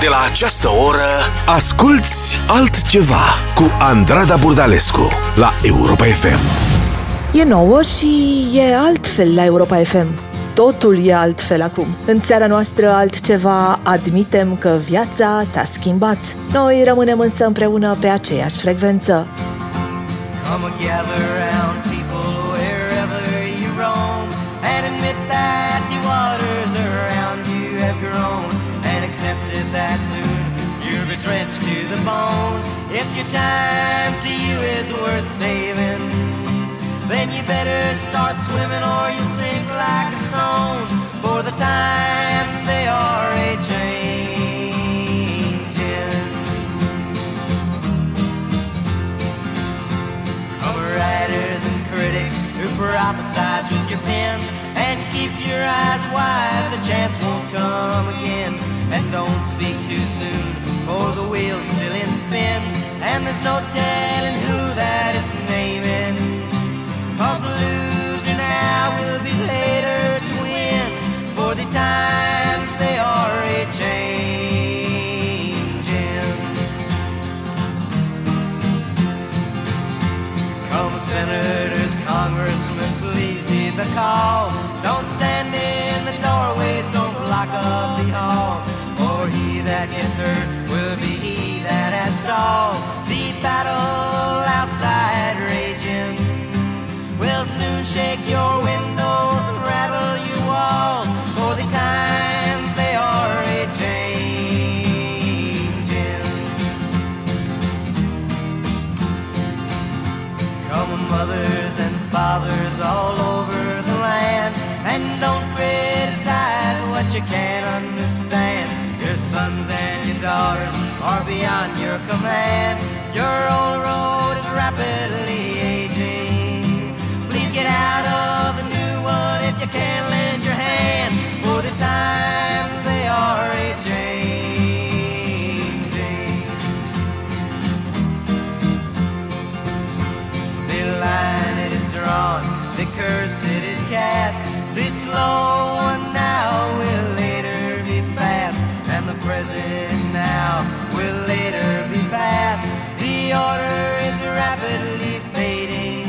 De la această oră Asculți altceva Cu Andrada Burdalescu La Europa FM E nouă și e altfel la Europa FM. Totul e altfel acum. În seara noastră altceva admitem că viața s-a schimbat. Noi rămânem însă împreună pe aceeași frecvență. Come and gather round people wherever you roam and admit that the waters around you have grown and that soon you'll be drenched to the bone. If your time to you is worth saving, then you better start swimming or you'll sink like a stone. For the times they are a changing. Come writers and critics who prophesize with your pen and keep your eyes wide, the chance won't come again. And don't speak too soon, for the wheel's still in spin, and there's no telling who that it's naming. Cause the loser now will be later to win, for the times they are a changing. Come senators, congressmen, please heed the call. Don't stand in the doorways, don't block up the hall. For he that gets hurt will be he that has stalled. The battle outside raging will soon shake your windows and rattle your walls. Daughters are beyond your command. Your old road is rapidly aging. Please get out of the new one if you can lend your hand. For the times they are a changing. The line it is drawn, the curse it is cast. This slow order is rapidly fading.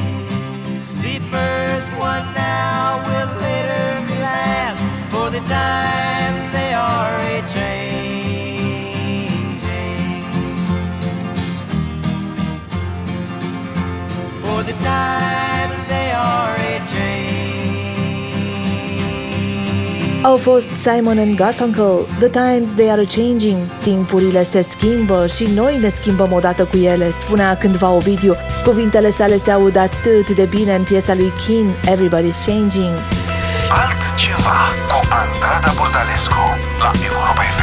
The first one now will later last, for the times they are a changing. For the times Au fost Simon and Garfunkel, The Times They Are Changing. Timpurile se schimbă și noi ne schimbăm odată cu ele, spunea cândva Ovidiu. Cuvintele sale se aud atât de bine în piesa lui Kin, Everybody's Changing. Altceva Cu Andrada Burdalescu La Europa FM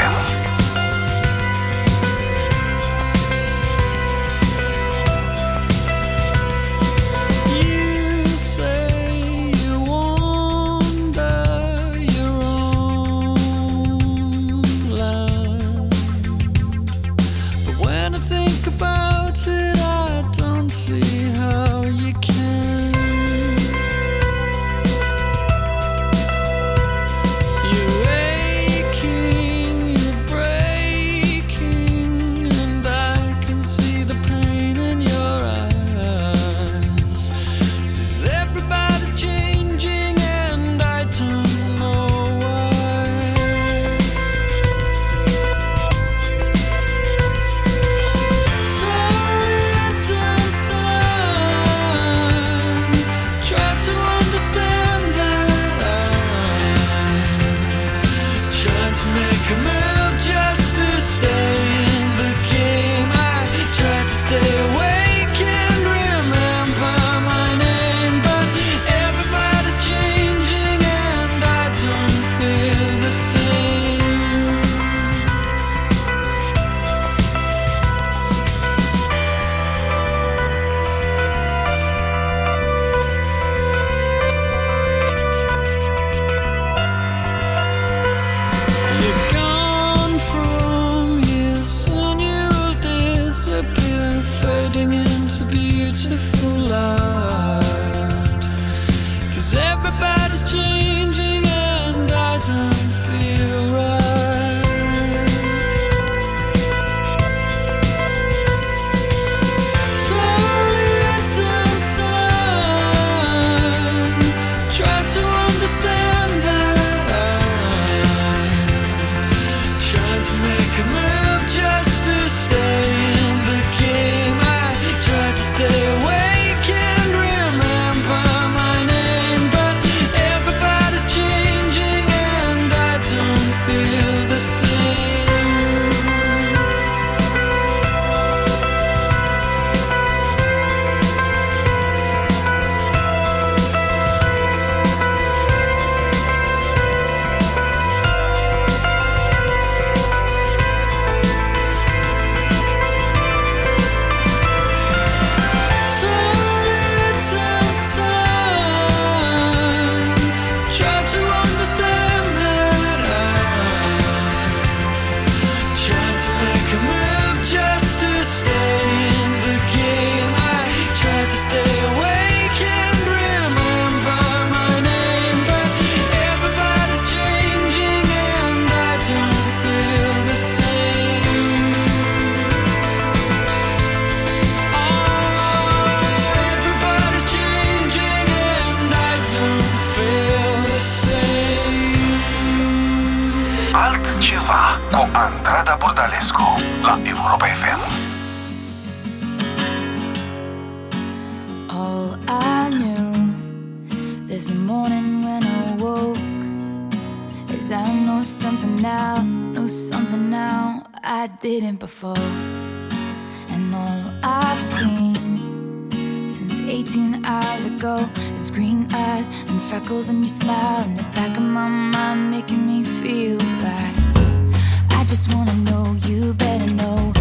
I've seen since 18 hours ago. Your green eyes and freckles and your smile in the back of my mind making me feel right. I just wanna know you better know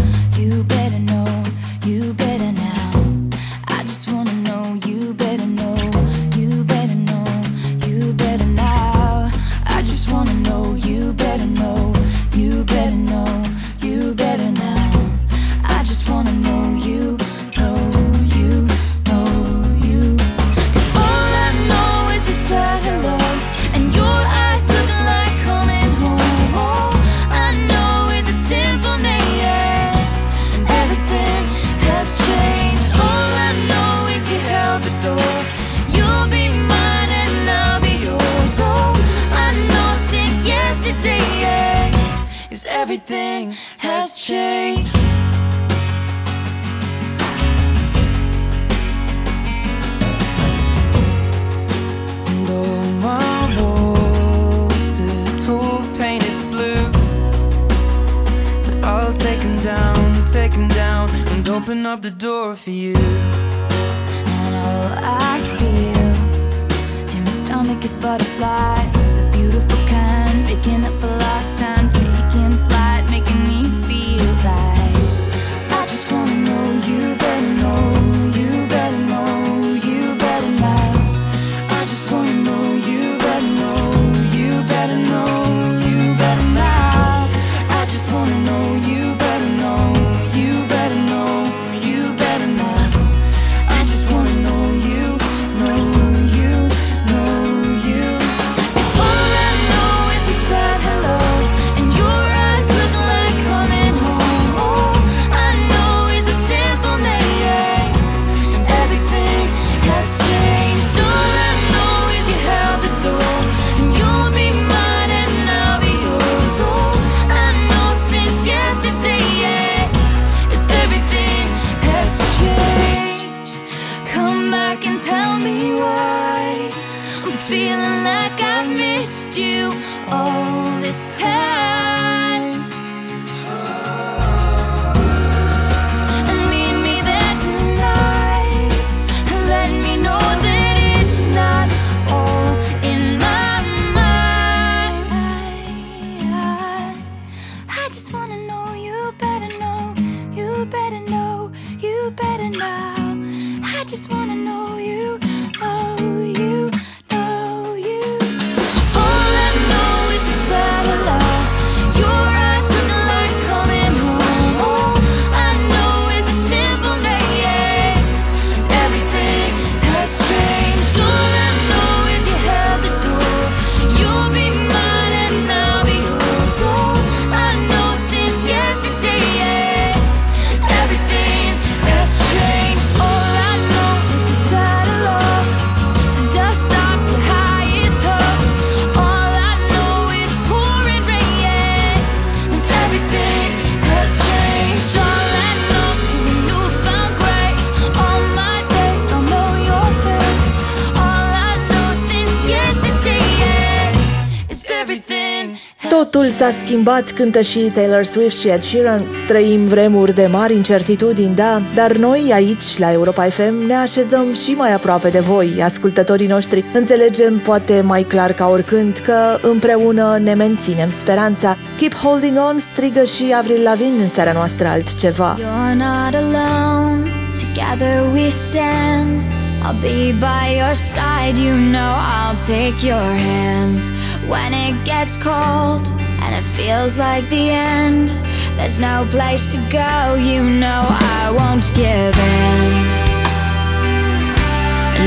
Totul s-a schimbat, cântă și Taylor Swift și Ed Sheeran. Trăim vremuri de mari incertitudini, da, dar noi aici, la Europa FM, ne așezăm și mai aproape de voi, ascultătorii noștri. Înțelegem poate mai clar ca oricând că împreună ne menținem speranța. Keep holding on, strigă și Avril Lavigne în seara noastră altceva. You're not alone, together we stand. I'll be by your side, you know I'll take your hand. When it gets cold and it feels like the end, there's no place to go, you know I won't give in.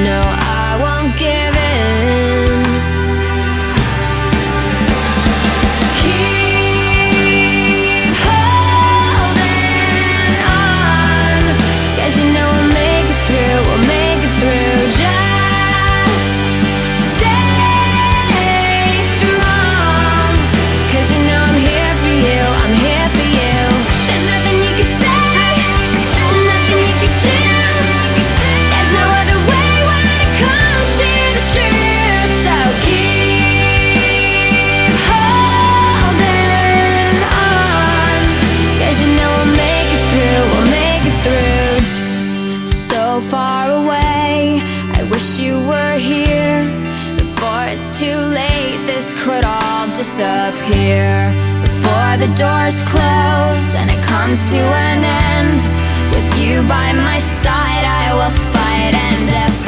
No, I could all disappear before the doors close and it comes to an end. With you by my side, I will fight and defend.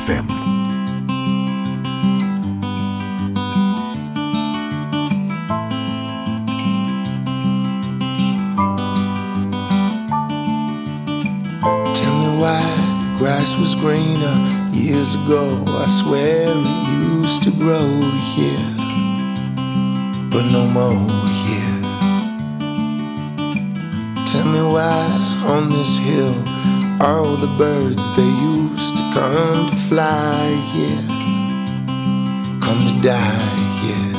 FM. Tell me why the grass was greener years ago. I swear it used to grow here, but no more here. Tell me why on this hill all the birds they used come to fly here come to die here.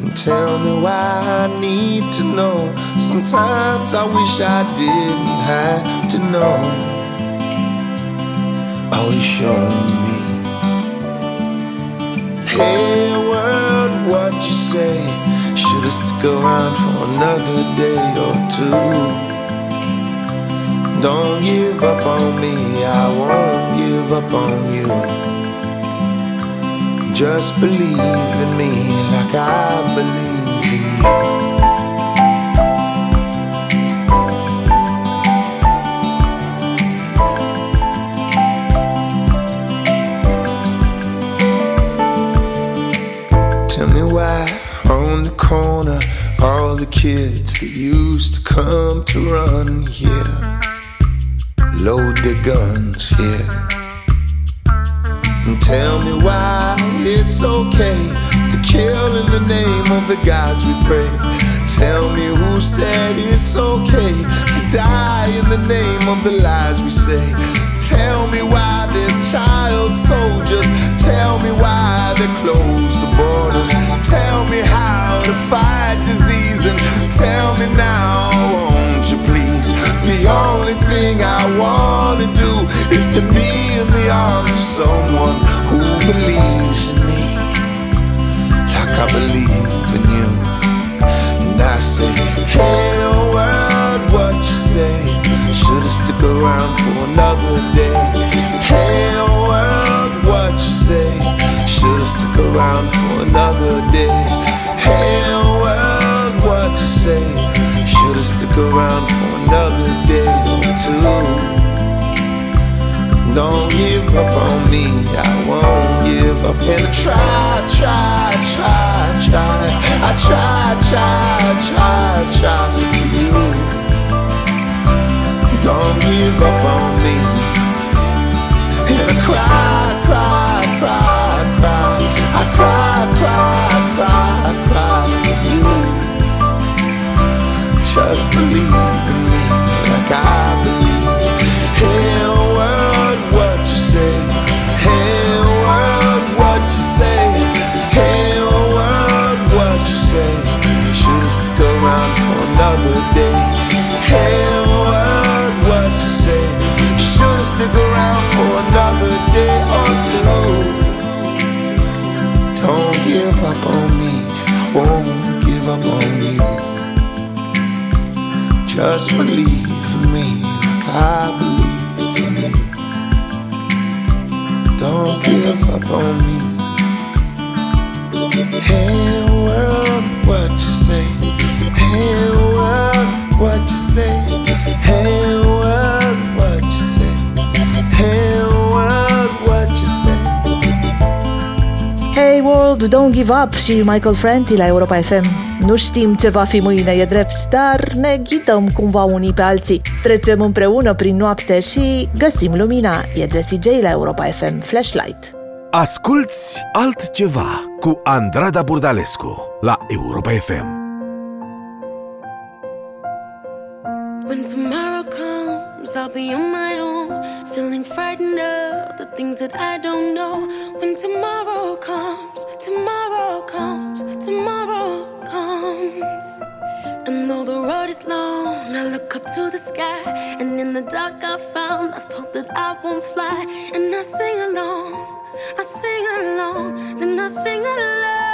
And tell me why I need to know. Sometimes I wish I didn't have to know. Always show me. Hey world, what you say? Should've stuck around for another day or two. Don't give up on me, I won't give up on you. Just believe in me like I believe in you. Tell me why on the corner all the kids that used to come to run here load the guns here. And tell me why it's okay to kill in the name of the gods we pray. Tell me who said it's okay to die in the name of the lies we say. Tell me why there's child soldiers. Tell me why they close the borders. Tell me how to fight disease and tell me now, won't you please? The only thing I wanna do is to be in the arms of someone who believes in me like I believe in you. And I say, hey oh world, what you say? Should've stuck around for another day. Hey oh world, what you say? Should've stuck around for another day. Hey oh world, what you say? Should've stuck around for another day or two. Don't give up on me, I won't give up. And I try, try, try, try. I try, try, try, try for you. Don't give up on me. And I cry, cry, cry, cry. I cry, cry, cry, cry for you. Just believe in me Hey world, what you say? Hey world, what you say? Hey world, what you say? Should've stuck around for another day. Hey world, what you say? Should've stuck around for another day or two. Don't give up on me, won't give up on you. Just believe I believe in. Don't give up on me. Hey world, what you say? Hey world, what you say? Hey world, what you say? Hey world, what you say? Hey World, Don't Give Up și Michael Franti la Europa FM. Nu știm ce va fi mâine, e drept, dar ne ghidăm cumva unii pe alții. Trecem împreună prin noapte și găsim lumina. E Jessie J la Europa FM Flashlight. Asculți altceva cu Andrada Burdalescu la Europa FM. When tomorrow comes, I'll be on my own, feeling frightened of the things that I don't know. When tomorrow comes, tomorrow comes, road is long, I look up to the sky, and in the dark I found lost hope that I won't fly. And I sing along, I sing along, then I sing along.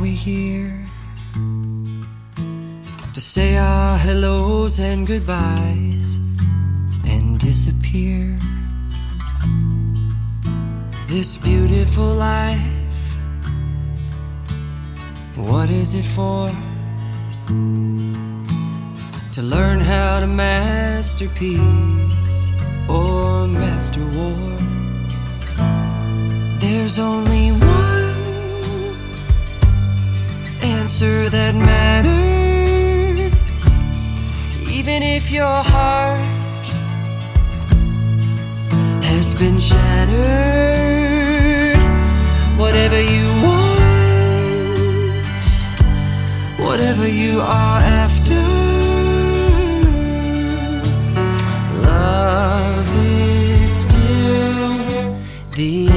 We here? To say our hellos and goodbyes and disappear. This beautiful life, what is it for? To learn how to master peace or master war. There's only one answer that matters, even if your heart has been shattered. Whatever you want, whatever you are after, love is still the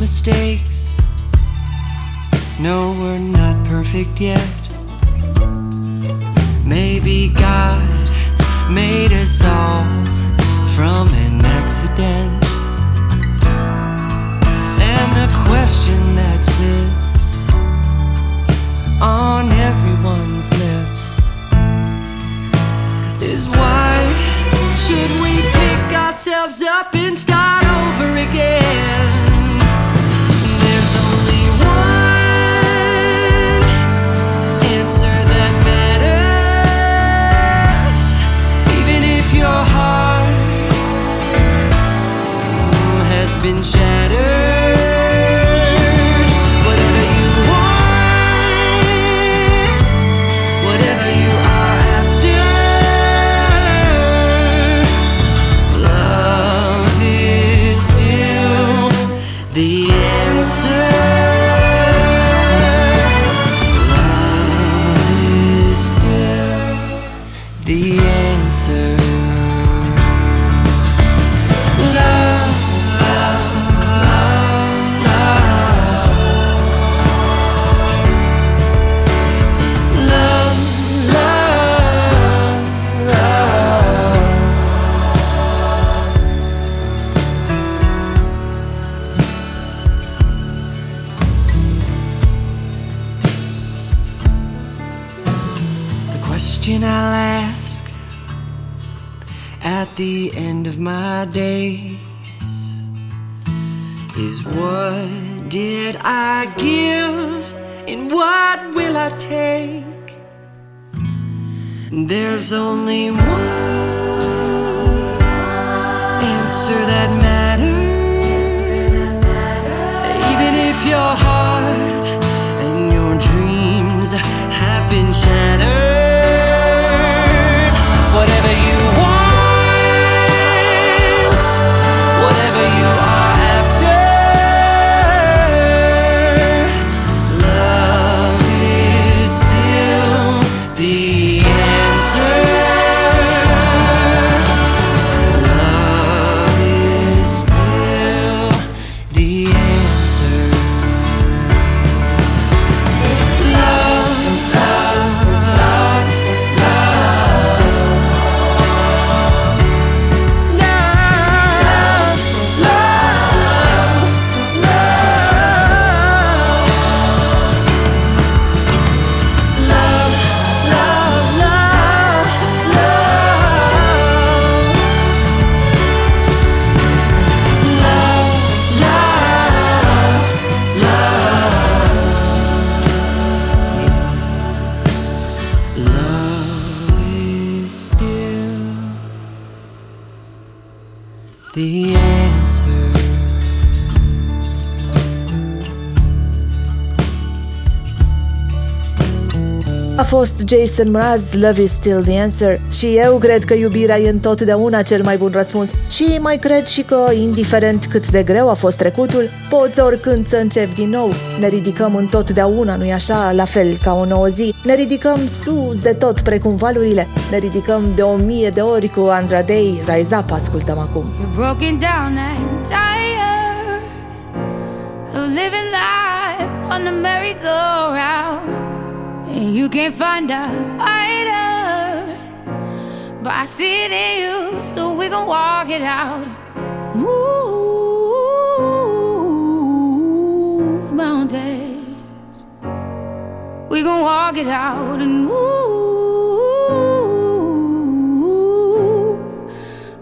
mistakes. No, we're not perfect yet. Maybe God made us all from an accident. And the question that sits on everyone's lips is why should we pick ourselves up and start over again? Is what did I give and what will I take? There's only one answer that matters, even if your heart and your dreams have been shattered. Jason Mraz, Love is still the answer și eu cred că iubirea e întotdeauna cel mai bun răspuns și mai cred și că, indiferent cât de greu a fost trecutul, poți oricând să începi din nou. Ne ridicăm întotdeauna, nu-i așa, la fel ca o nouă zi. Ne ridicăm sus de tot, precum valurile. Ne ridicăm de o mie de ori cu Andra Day. Rise Up ascultăm acum. You're broken down and tired of living life on the merry-go-round. And you can't find a fighter, but I see it in you, so we gon' walk it out. Move mountains, we gon' walk it out and move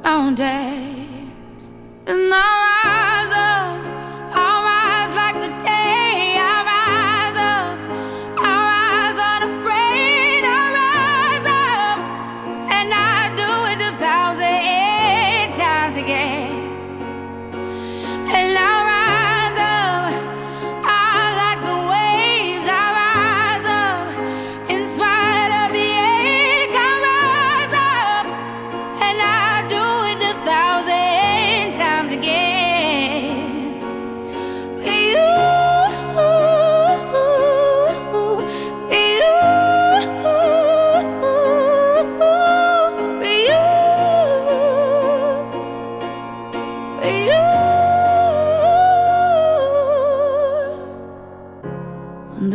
mountains. And I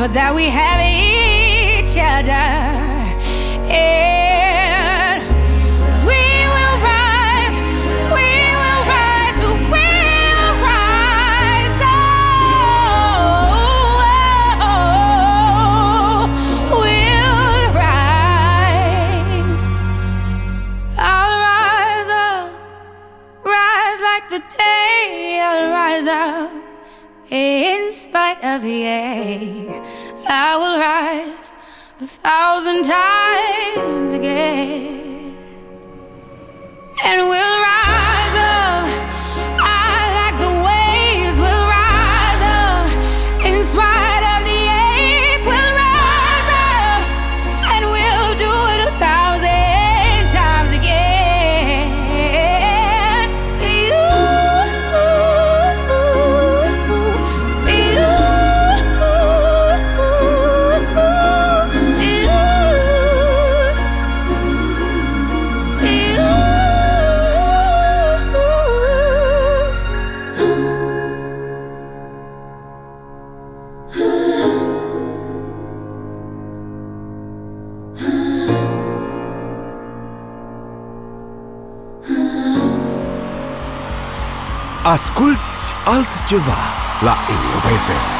For that we have I will rise a thousand times again, and we'll Asculți altceva la Europa FM.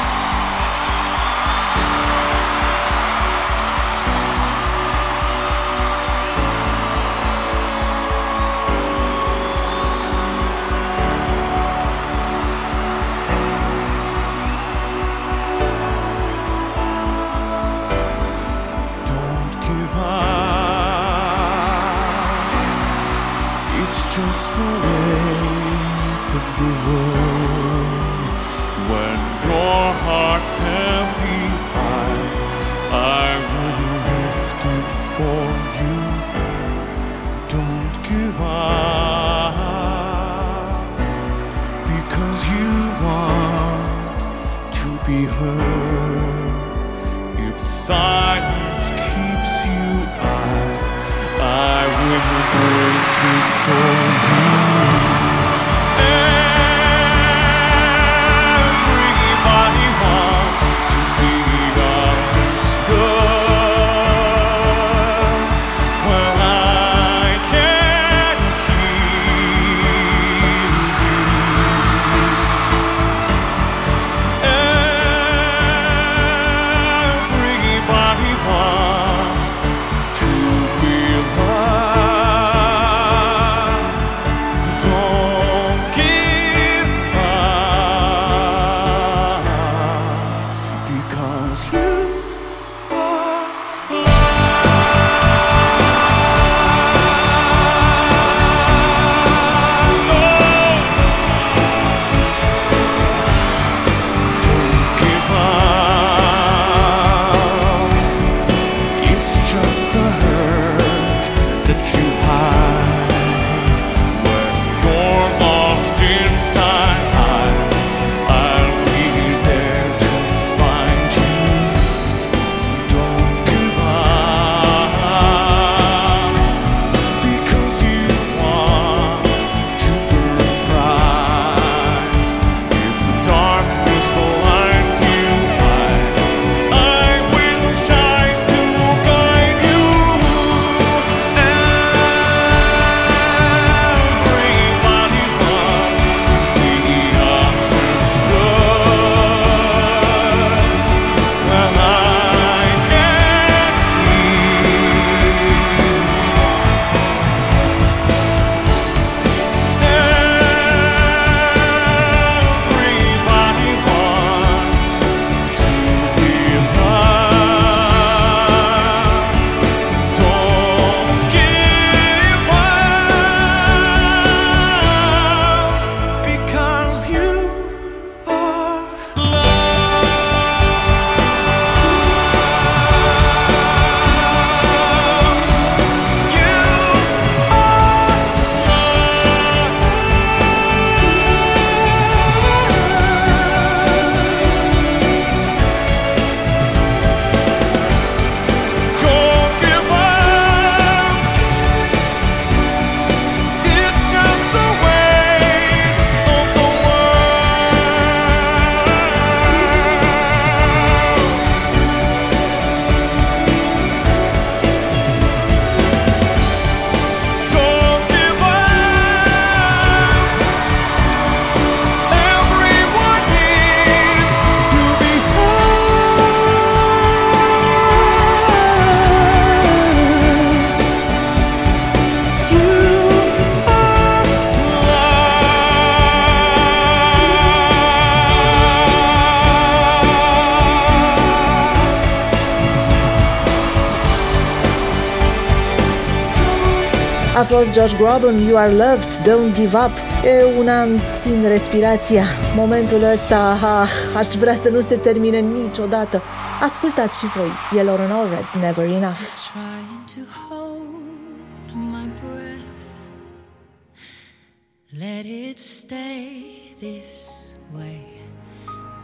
If silence keeps you, I, I will break it for. A fost Josh Groban, You Are Loved, Don't Give Up. E una îmi țin respirația. Momentul ăsta, ah, aș vrea să nu se termine niciodată. Ascultați și voi, Yellow and Red, Never Enough. trying to hold my breath. Let it stay this way.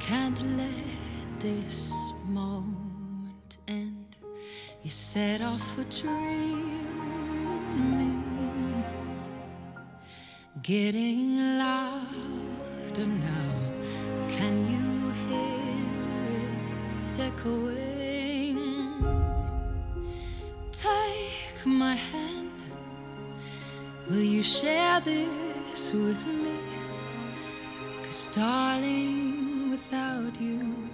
Can't let this moment end. You set off a dream in me, getting louder now. Can you hear it echoing? Take my hand. Will you share this with me? Cause, darling, without you,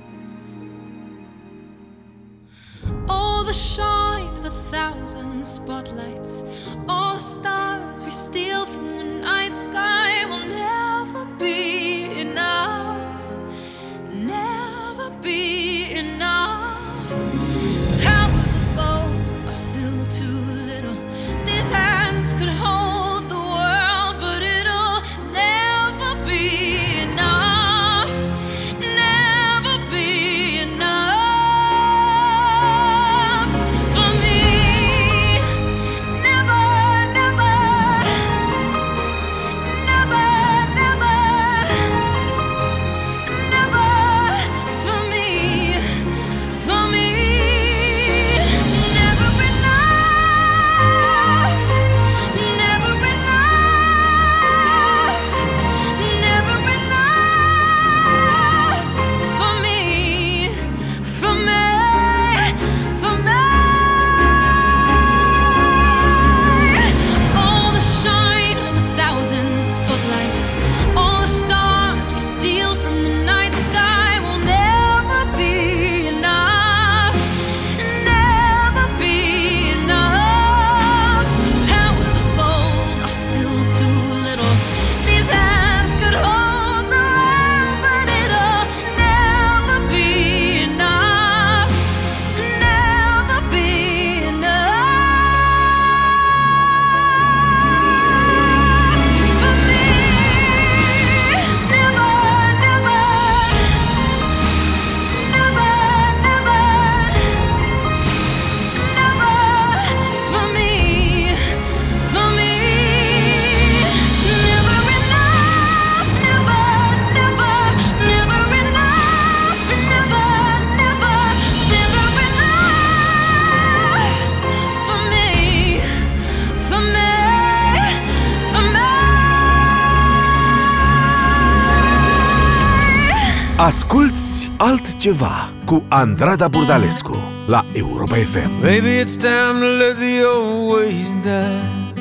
all the shine of a thousand spotlights, all the stars we steal from the night sky will never be altceva cu Andrada Burdalescu la Europa FM. Maybe it's time to let the old ways die.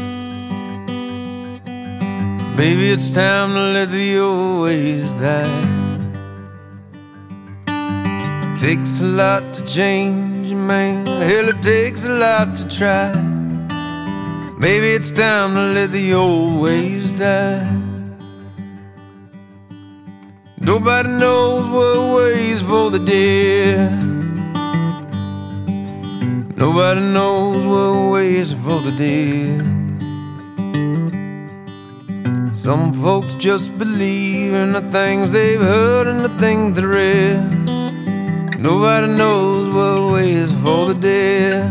Maybe it's time to let the old ways die. Takes a lot to change a man. Hell, it takes a lot to try. Maybe it's time to let the old ways die. Nobody knows what ways for the dead. Nobody knows what ways for the dead. Some folks just believe in the things they've heard and the things they read. Nobody knows what ways for the dead.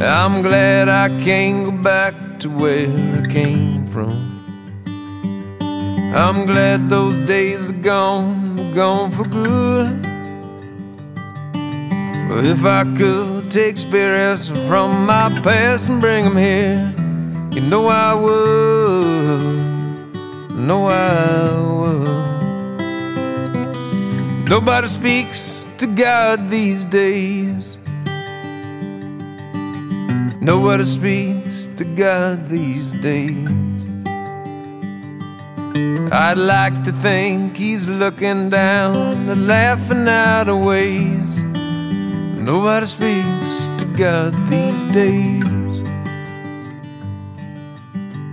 I'm glad I can't go back to where I came from. I'm glad those days are gone, gone for good. But if I could take spirits from my past and bring them here, you know I would. Know I would. Nobody speaks to God these days. Nobody speaks to God these days. I'd like to think he's looking down and laughing out of ways. Nobody speaks to God these days.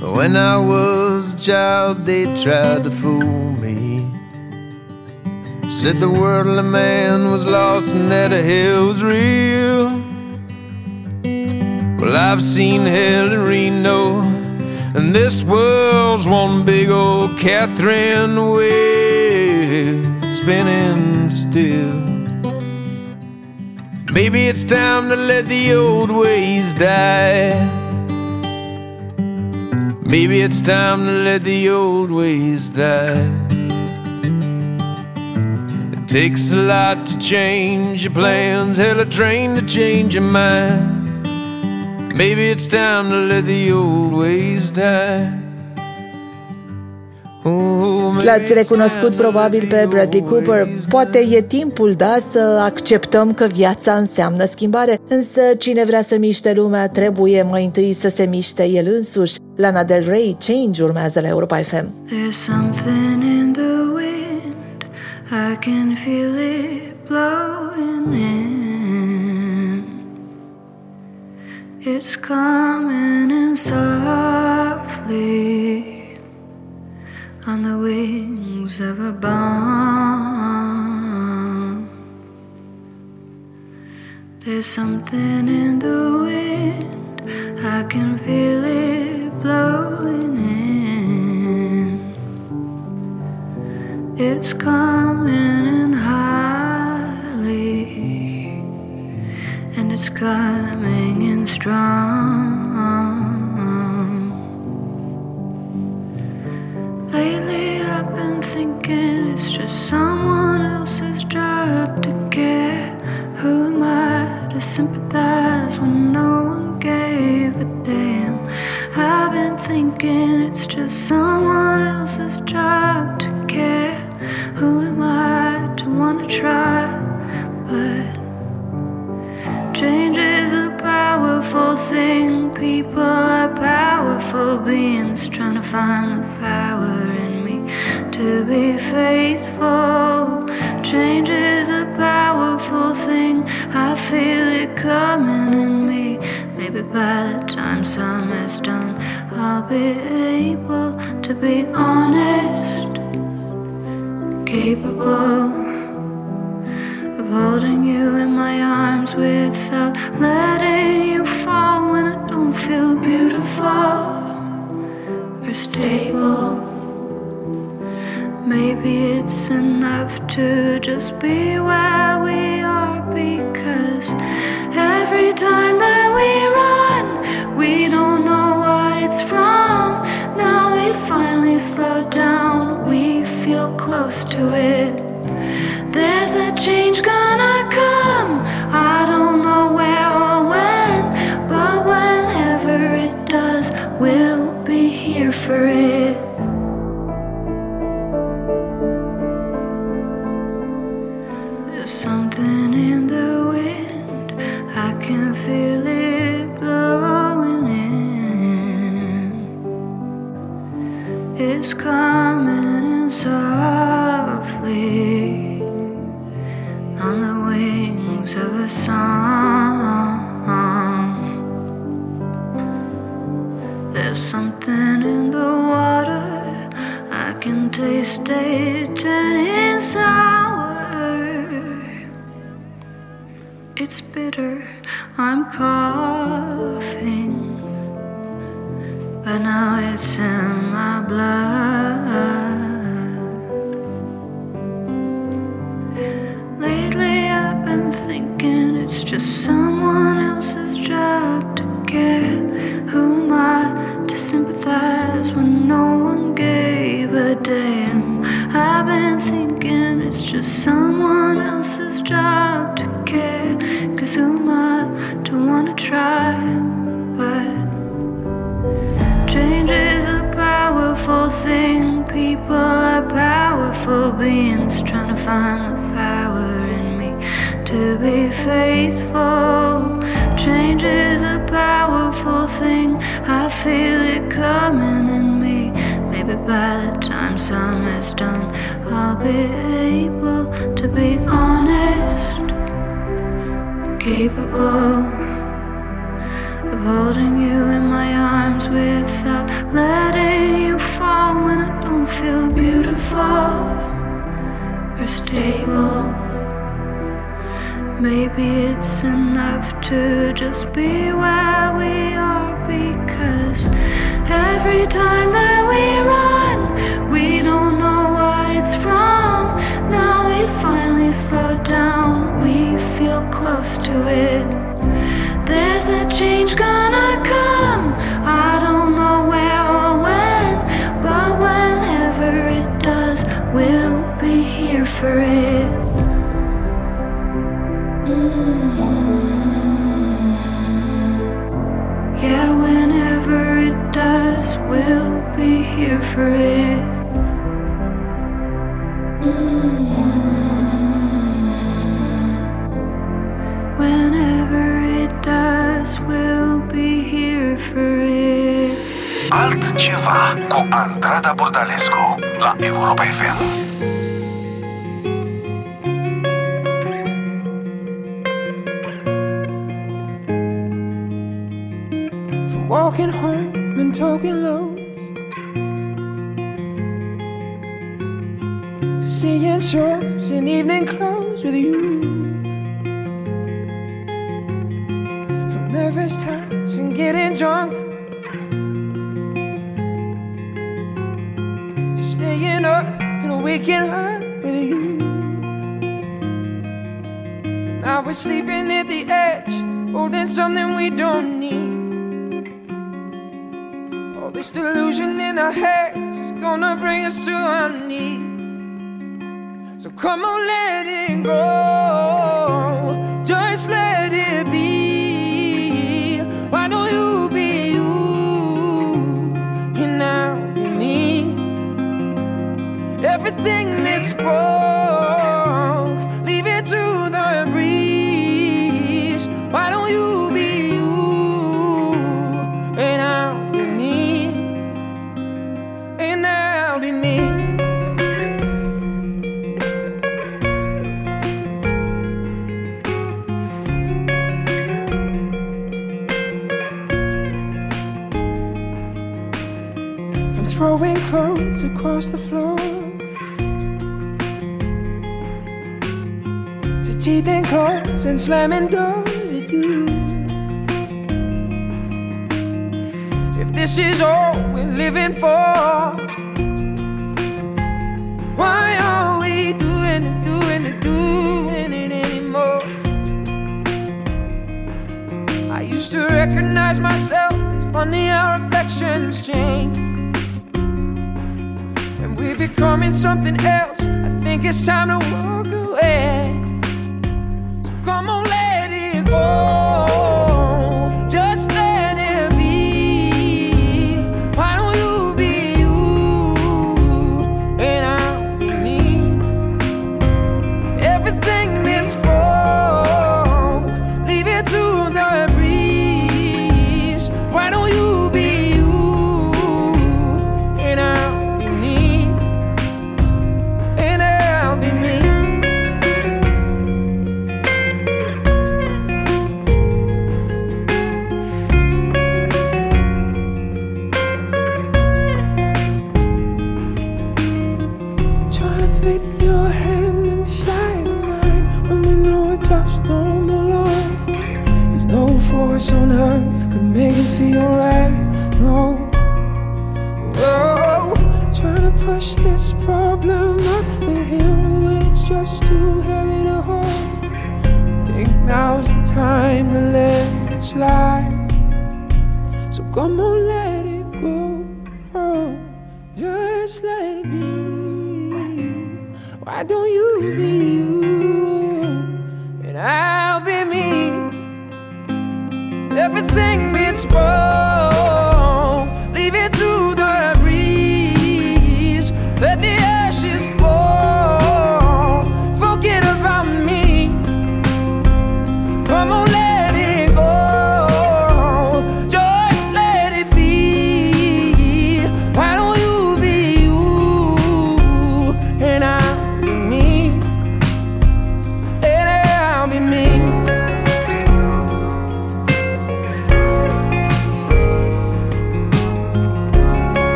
When I was a child, they tried to fool me. Said the worldly man was lost and that hell was real. Well, I've seen hell in Reno, and this world's one big old Catherine wheel spinning still. Maybe it's time to let the old ways die. Maybe it's time to let the old ways die. It takes a lot to change your plans, hell, a train to change your mind. Maybe it's time to let the old ways die. Oh, maybe L-ați it's recunoscut time to probabil let pe the Bradley old Cooper. ways Poate e timpul, da, să acceptăm că viața înseamnă schimbare, însă cine vrea să miște lumea trebuie mai întâi să se miște el însuși. Lana Del Rey, Change urmează la Europa FM. There's something in the wind, I can feel it blowing in. It's coming in softly on the wings of a bomb. There's something in the wind, I can feel it blowing in. It's coming in highly, and it's coming in strong. Lately, I've been thinking it's just someone else's job to care. Who am I to sympathize when no one gave a damn? I've been thinking it's just someone else's job to care. Who am I to want to try? Beings trying to find the power in me to be faithful. Change is a powerful thing. I feel it coming in me. Maybe by the time summer's done, I'll be able to be honest, capable of holding you in my arms without letting you fall when I don't feel beautiful stable. Maybe it's enough to just be where we are because every time that we run, we don't know what it's from. Now we finally slow down, we feel close to it. There's a change gonna One taste turning sour. It's bitter, I'm coughing, but now it's in my blood. By the time summer's done, I'll be able to be honest, capable of holding you in my arms without letting you fall when I don't feel beautiful or stable. Maybe it's enough to just be where we are. Because Every time that we run, we don't know what it's from. Now we finally slow down, we feel close to it. There's a change gonna come. slamming doors at you. If this is all we're living for, why are we doing it, doing it, doing it anymore? I used to recognize myself. It's funny how reflections change. And we're becoming something else. I think it's time to walk force on earth could make it feel right. No, whoa, trying to push this problem up the hill when it's just too heavy to hold. I think now's the time to let it slide. So come on, let it go. Oh, just let it be. Why don't you be you? And I. everything it's more.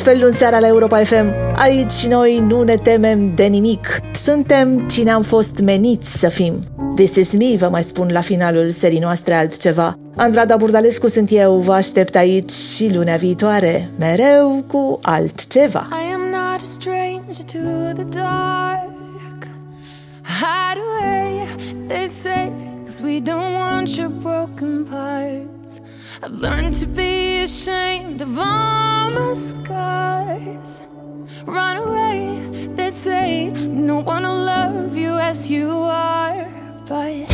Altfel în seara la Europa FM. Aici noi nu ne temem de nimic. Suntem cine am fost meniți să fim. This is me, vă mai spun la finalul serii noastre altceva. Andrada Burdalescu sunt eu, vă aștept aici și lunea viitoare, mereu cu altceva. I am not a stranger to the dark Hide away, they say, cause we don't want your broken parts I've learned to be ashamed of all my scars. Run away, they say, no one will love you as you are. But